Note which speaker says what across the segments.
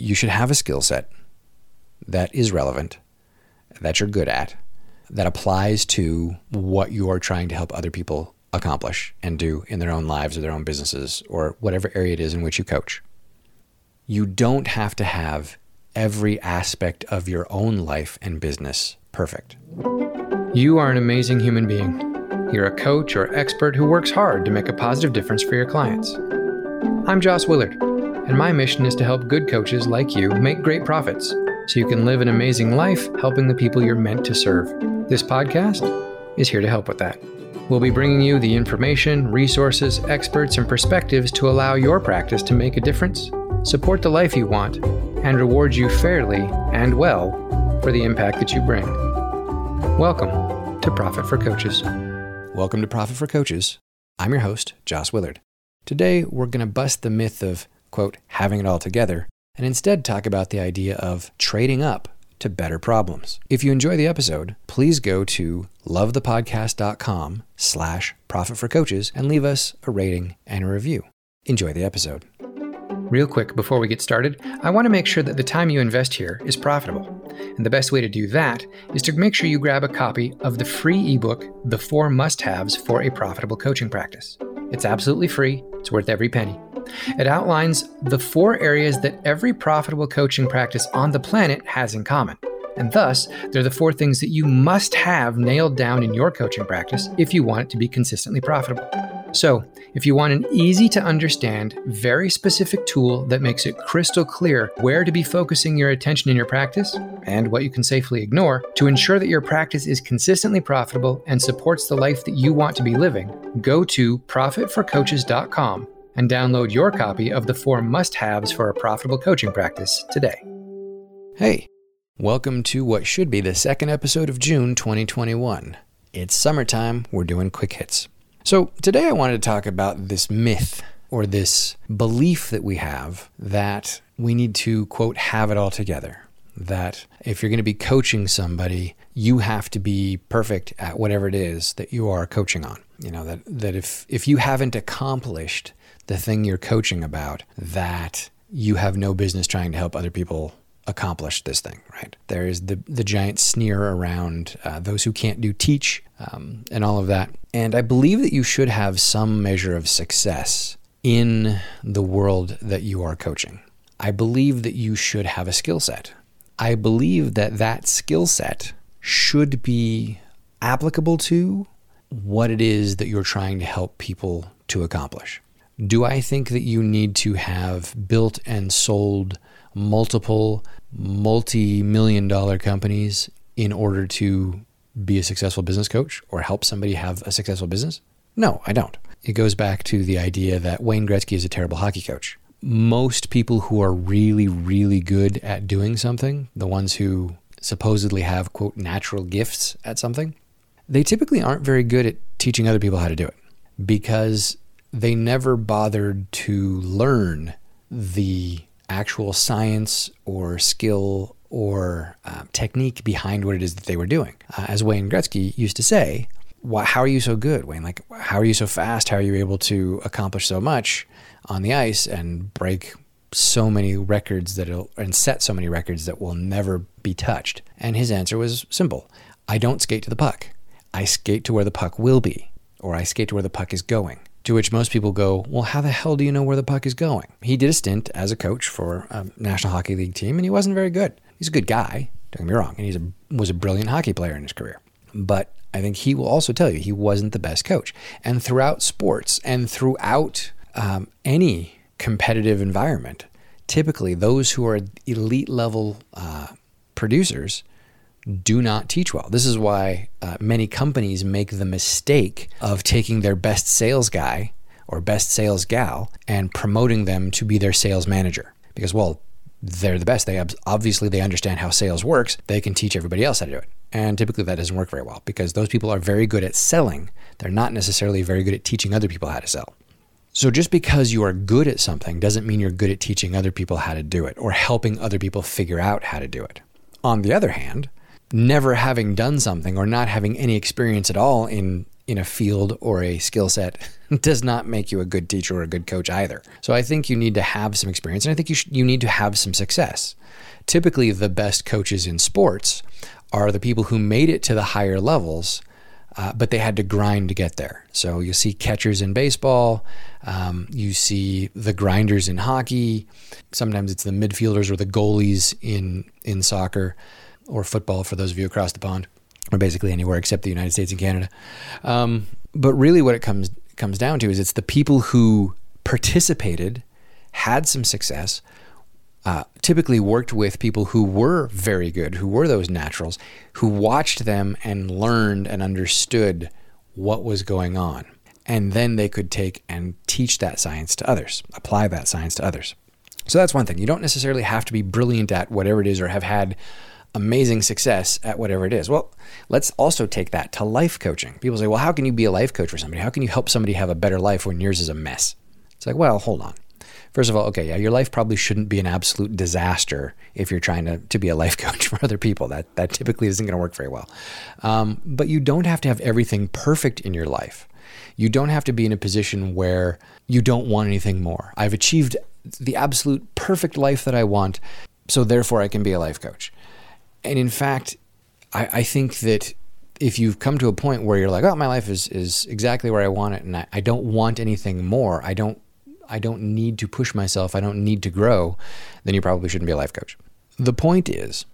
Speaker 1: you should have a skill set that is relevant, that you're good at, that applies to what you are trying to help other people accomplish and do in their own lives or their own businesses or whatever area it is in which you coach. You don't have to have every aspect of your own life and business perfect.
Speaker 2: You are an amazing human being. You're a coach or expert who works hard to make a positive difference for your clients. I'm Joss Willard, and my mission is to help good coaches like you make great profits so you can live an amazing life helping the people you're meant to serve. This podcast is here to help with that. We'll be bringing you the information, resources, experts, and perspectives to allow your practice to make a difference, support the life you want, and reward you fairly and well for the impact that you bring. Welcome to Profit for Coaches.
Speaker 1: Welcome to Profit for Coaches. I'm your host, Joss Willard. Today, we're going to bust the myth of, quote, having it all together, and instead talk about the idea of trading up to better problems. If you enjoy the episode, please go to lovethepodcast.com slash profit for coaches and leave us a rating and a review. Enjoy the episode.
Speaker 2: Real quick, before we get started, I want to make sure that the time you invest here is profitable. And the best way to do that is to make sure you grab a copy of the free ebook, The Four Must Haves for a Profitable Coaching Practice. It's absolutely free, it's worth every penny. It outlines the four areas that every profitable coaching practice on the planet has in common. And thus, they're the four things that you must have nailed down in your coaching practice if you want it to be consistently profitable. So, if you want an easy to understand, very specific tool that makes it crystal clear where to be focusing your attention in your practice and what you can safely ignore to ensure that your practice is consistently profitable and supports the life that you want to be living, go to profitforcoaches.com and download your copy of the four must haves for a profitable coaching practice today.
Speaker 1: Hey, welcome to what should be the second episode of June 2021. It's summertime, we're doing quick hits. So, today I wanted to talk about this myth or this belief that we have that we need to, quote, have it all together. That if you're going to be coaching somebody, you have to be perfect at whatever it is that you are coaching on. You know, that, that if, if you haven't accomplished the thing you're coaching about, that you have no business trying to help other people accomplish this thing, right? There is the, the giant sneer around uh, those who can't do teach um, and all of that. And I believe that you should have some measure of success in the world that you are coaching. I believe that you should have a skill set. I believe that that skill set should be applicable to what it is that you're trying to help people to accomplish. Do I think that you need to have built and sold multiple multi million dollar companies in order to be a successful business coach or help somebody have a successful business? No, I don't. It goes back to the idea that Wayne Gretzky is a terrible hockey coach. Most people who are really, really good at doing something, the ones who supposedly have, quote, natural gifts at something, they typically aren't very good at teaching other people how to do it because they never bothered to learn the actual science or skill or uh, technique behind what it is that they were doing. Uh, as Wayne Gretzky used to say, how are you so good, Wayne? Like, how are you so fast? How are you able to accomplish so much on the ice and break so many records that and set so many records that will never be touched? And his answer was simple I don't skate to the puck. I skate to where the puck will be, or I skate to where the puck is going. To which most people go, Well, how the hell do you know where the puck is going? He did a stint as a coach for a National Hockey League team, and he wasn't very good. He's a good guy, don't get me wrong, and he was a brilliant hockey player in his career. But I think he will also tell you he wasn't the best coach. And throughout sports and throughout um, any competitive environment, typically those who are elite level uh, producers do not teach well. This is why uh, many companies make the mistake of taking their best sales guy or best sales gal and promoting them to be their sales manager. Because, well, they're the best. They obviously they understand how sales works. They can teach everybody else how to do it. And typically that doesn't work very well because those people are very good at selling. They're not necessarily very good at teaching other people how to sell. So just because you are good at something doesn't mean you're good at teaching other people how to do it or helping other people figure out how to do it. On the other hand, never having done something or not having any experience at all in in a field or a skill set does not make you a good teacher or a good coach either. So I think you need to have some experience and I think you you need to have some success. Typically the best coaches in sports are the people who made it to the higher levels uh, but they had to grind to get there. So you see catchers in baseball, um, you see the grinders in hockey. Sometimes it's the midfielders or the goalies in in soccer or football for those of you across the pond, or basically anywhere except the United States and Canada. Um, but really, what it comes comes down to is it's the people who participated, had some success, uh, typically worked with people who were very good, who were those naturals, who watched them and learned and understood what was going on. And then they could take and teach that science to others, apply that science to others. So that's one thing. You don't necessarily have to be brilliant at whatever it is or have had amazing success at whatever it is. Well, let's also take that to life coaching. People say, well, how can you be a life coach for somebody? How can you help somebody have a better life when yours is a mess? It's like, well, hold on. First of all, okay, yeah, your life probably shouldn't be an absolute disaster if you're trying to, to be a life coach for other people. That that typically isn't going to work very well. Um, but you don't have to have everything perfect in your life. You don't have to be in a position where you don't want anything more. I've achieved the absolute perfect life that I want, so therefore I can be a life coach. And in fact, I, I think that if you've come to a point where you're like, oh, my life is is exactly where I want it, and I, I don't want anything more. I don't I don't need to push myself, I don't need to grow, then you probably shouldn't be a life coach. The point is,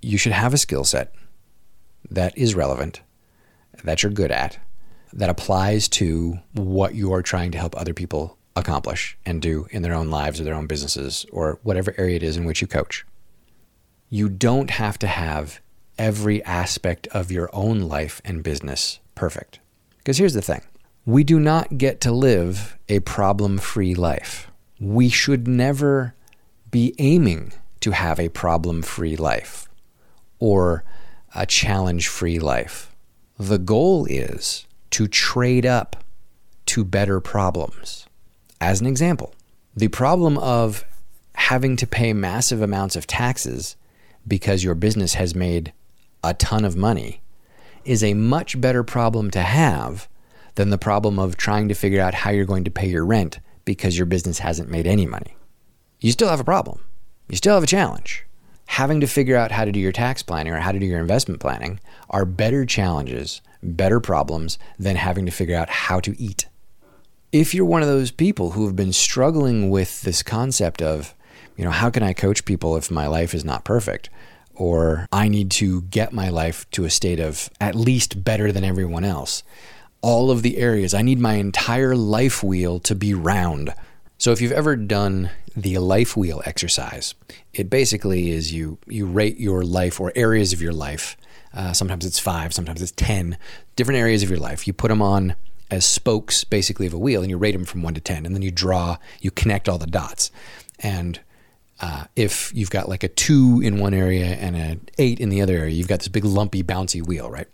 Speaker 1: you should have a skill set that is relevant, that you're good at, that applies to what you are trying to help other people accomplish and do in their own lives or their own businesses or whatever area it is in which you coach. You don't have to have every aspect of your own life and business perfect. Because here's the thing we do not get to live a problem free life. We should never be aiming to have a problem free life or a challenge free life. The goal is to trade up to better problems. As an example, the problem of having to pay massive amounts of taxes because your business has made a ton of money is a much better problem to have than the problem of trying to figure out how you're going to pay your rent because your business hasn't made any money. You still have a problem. You still have a challenge. Having to figure out how to do your tax planning or how to do your investment planning are better challenges, better problems than having to figure out how to eat. If you're one of those people who have been struggling with this concept of, you know, how can I coach people if my life is not perfect? Or I need to get my life to a state of at least better than everyone else all of the areas. I need my entire life wheel to be round. So if you've ever done the life wheel exercise, it basically is you you rate your life or areas of your life. Uh, sometimes it's five, sometimes it's ten different areas of your life. You put them on as spokes, basically of a wheel, and you rate them from one to ten, and then you draw, you connect all the dots, and uh, if you've got like a two in one area and an eight in the other area, you've got this big lumpy bouncy wheel, right?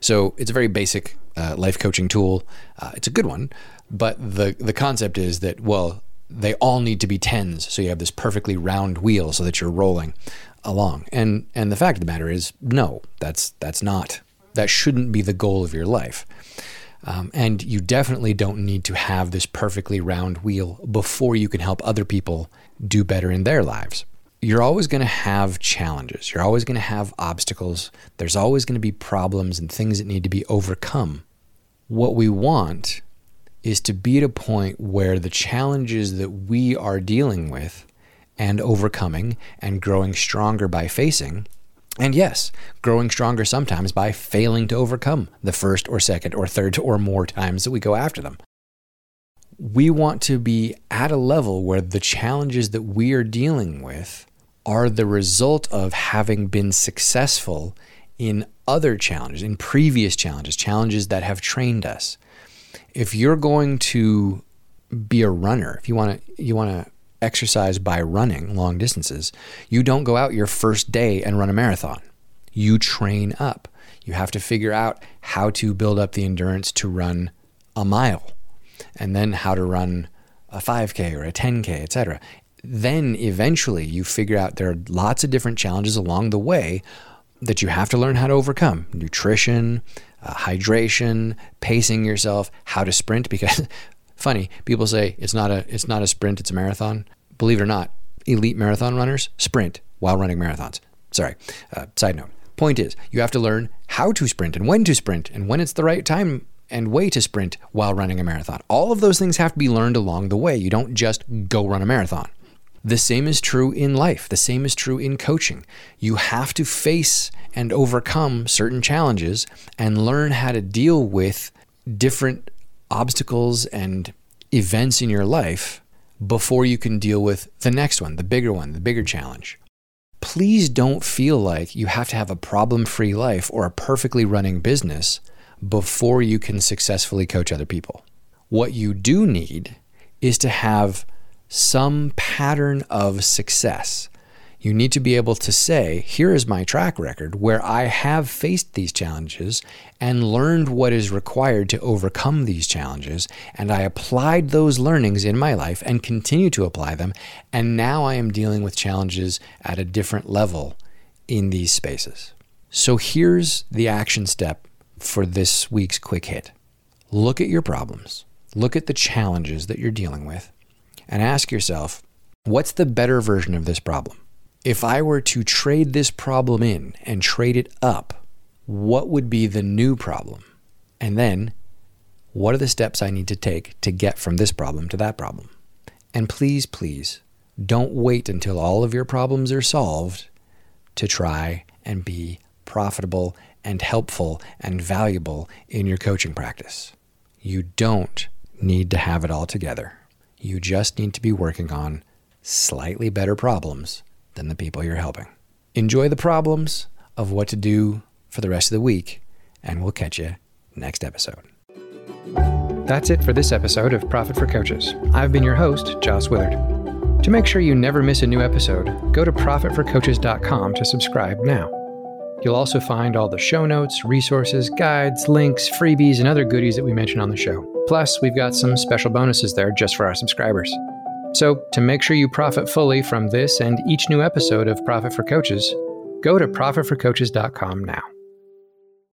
Speaker 1: So it's a very basic uh, life coaching tool. Uh, it's a good one, but the the concept is that well, they all need to be tens, so you have this perfectly round wheel so that you're rolling along. And and the fact of the matter is, no, that's that's not that shouldn't be the goal of your life. Um, and you definitely don't need to have this perfectly round wheel before you can help other people do better in their lives you're always going to have challenges. You're always going to have obstacles. There's always going to be problems and things that need to be overcome. What we want is to be at a point where the challenges that we are dealing with and overcoming and growing stronger by facing, and yes, growing stronger sometimes by failing to overcome the first or second or third or more times that we go after them we want to be at a level where the challenges that we are dealing with are the result of having been successful in other challenges, in previous challenges, challenges that have trained us. If you're going to be a runner, if you want to you want to exercise by running long distances, you don't go out your first day and run a marathon. You train up. You have to figure out how to build up the endurance to run a mile and then how to run a 5K or a 10K, etc then eventually you figure out there are lots of different challenges along the way that you have to learn how to overcome nutrition, uh, hydration, pacing yourself, how to sprint. Because funny, people say it's not a it's not a sprint, it's a marathon. Believe it or not, elite marathon runners sprint while running marathons. Sorry. Uh, side note. Point is, you have to learn how to sprint and when to sprint and when it's the right time and way to sprint while running a marathon. All of those things have to be learned along the way. You don't just go run a marathon. The same is true in life. The same is true in coaching. You have to face and overcome certain challenges and learn how to deal with different obstacles and events in your life before you can deal with the next one, the bigger one, the bigger challenge. Please don't feel like you have to have a problem free life or a perfectly running business before you can successfully coach other people. What you do need is to have some pattern of success. You need to be able to say, here is my track record where I have faced these challenges and learned what is required to overcome these challenges. And I applied those learnings in my life and continue to apply them. And now I am dealing with challenges at a different level in these spaces. So here's the action step for this week's quick hit. Look at your problems, look at the challenges that you're dealing with, and ask yourself, what's the better version of this problem? If I were to trade this problem in and trade it up, what would be the new problem? And then, what are the steps I need to take to get from this problem to that problem? And please, please, don't wait until all of your problems are solved to try and be profitable and helpful and valuable in your coaching practice. You don't need to have it all together. You just need to be working on slightly better problems than the people you're helping. Enjoy the problems of what to do for the rest of the week, and we'll catch you next episode.
Speaker 2: That's it for this episode of Profit for Coaches. I've been your host, Joss Willard. To make sure you never miss a new episode, go to profitforcoaches.com to subscribe now. You'll also find all the show notes, resources, guides, links, freebies, and other goodies that we mention on the show. Plus, we've got some special bonuses there just for our subscribers. So, to make sure you profit fully from this and each new episode of Profit for Coaches, go to profitforcoaches.com now.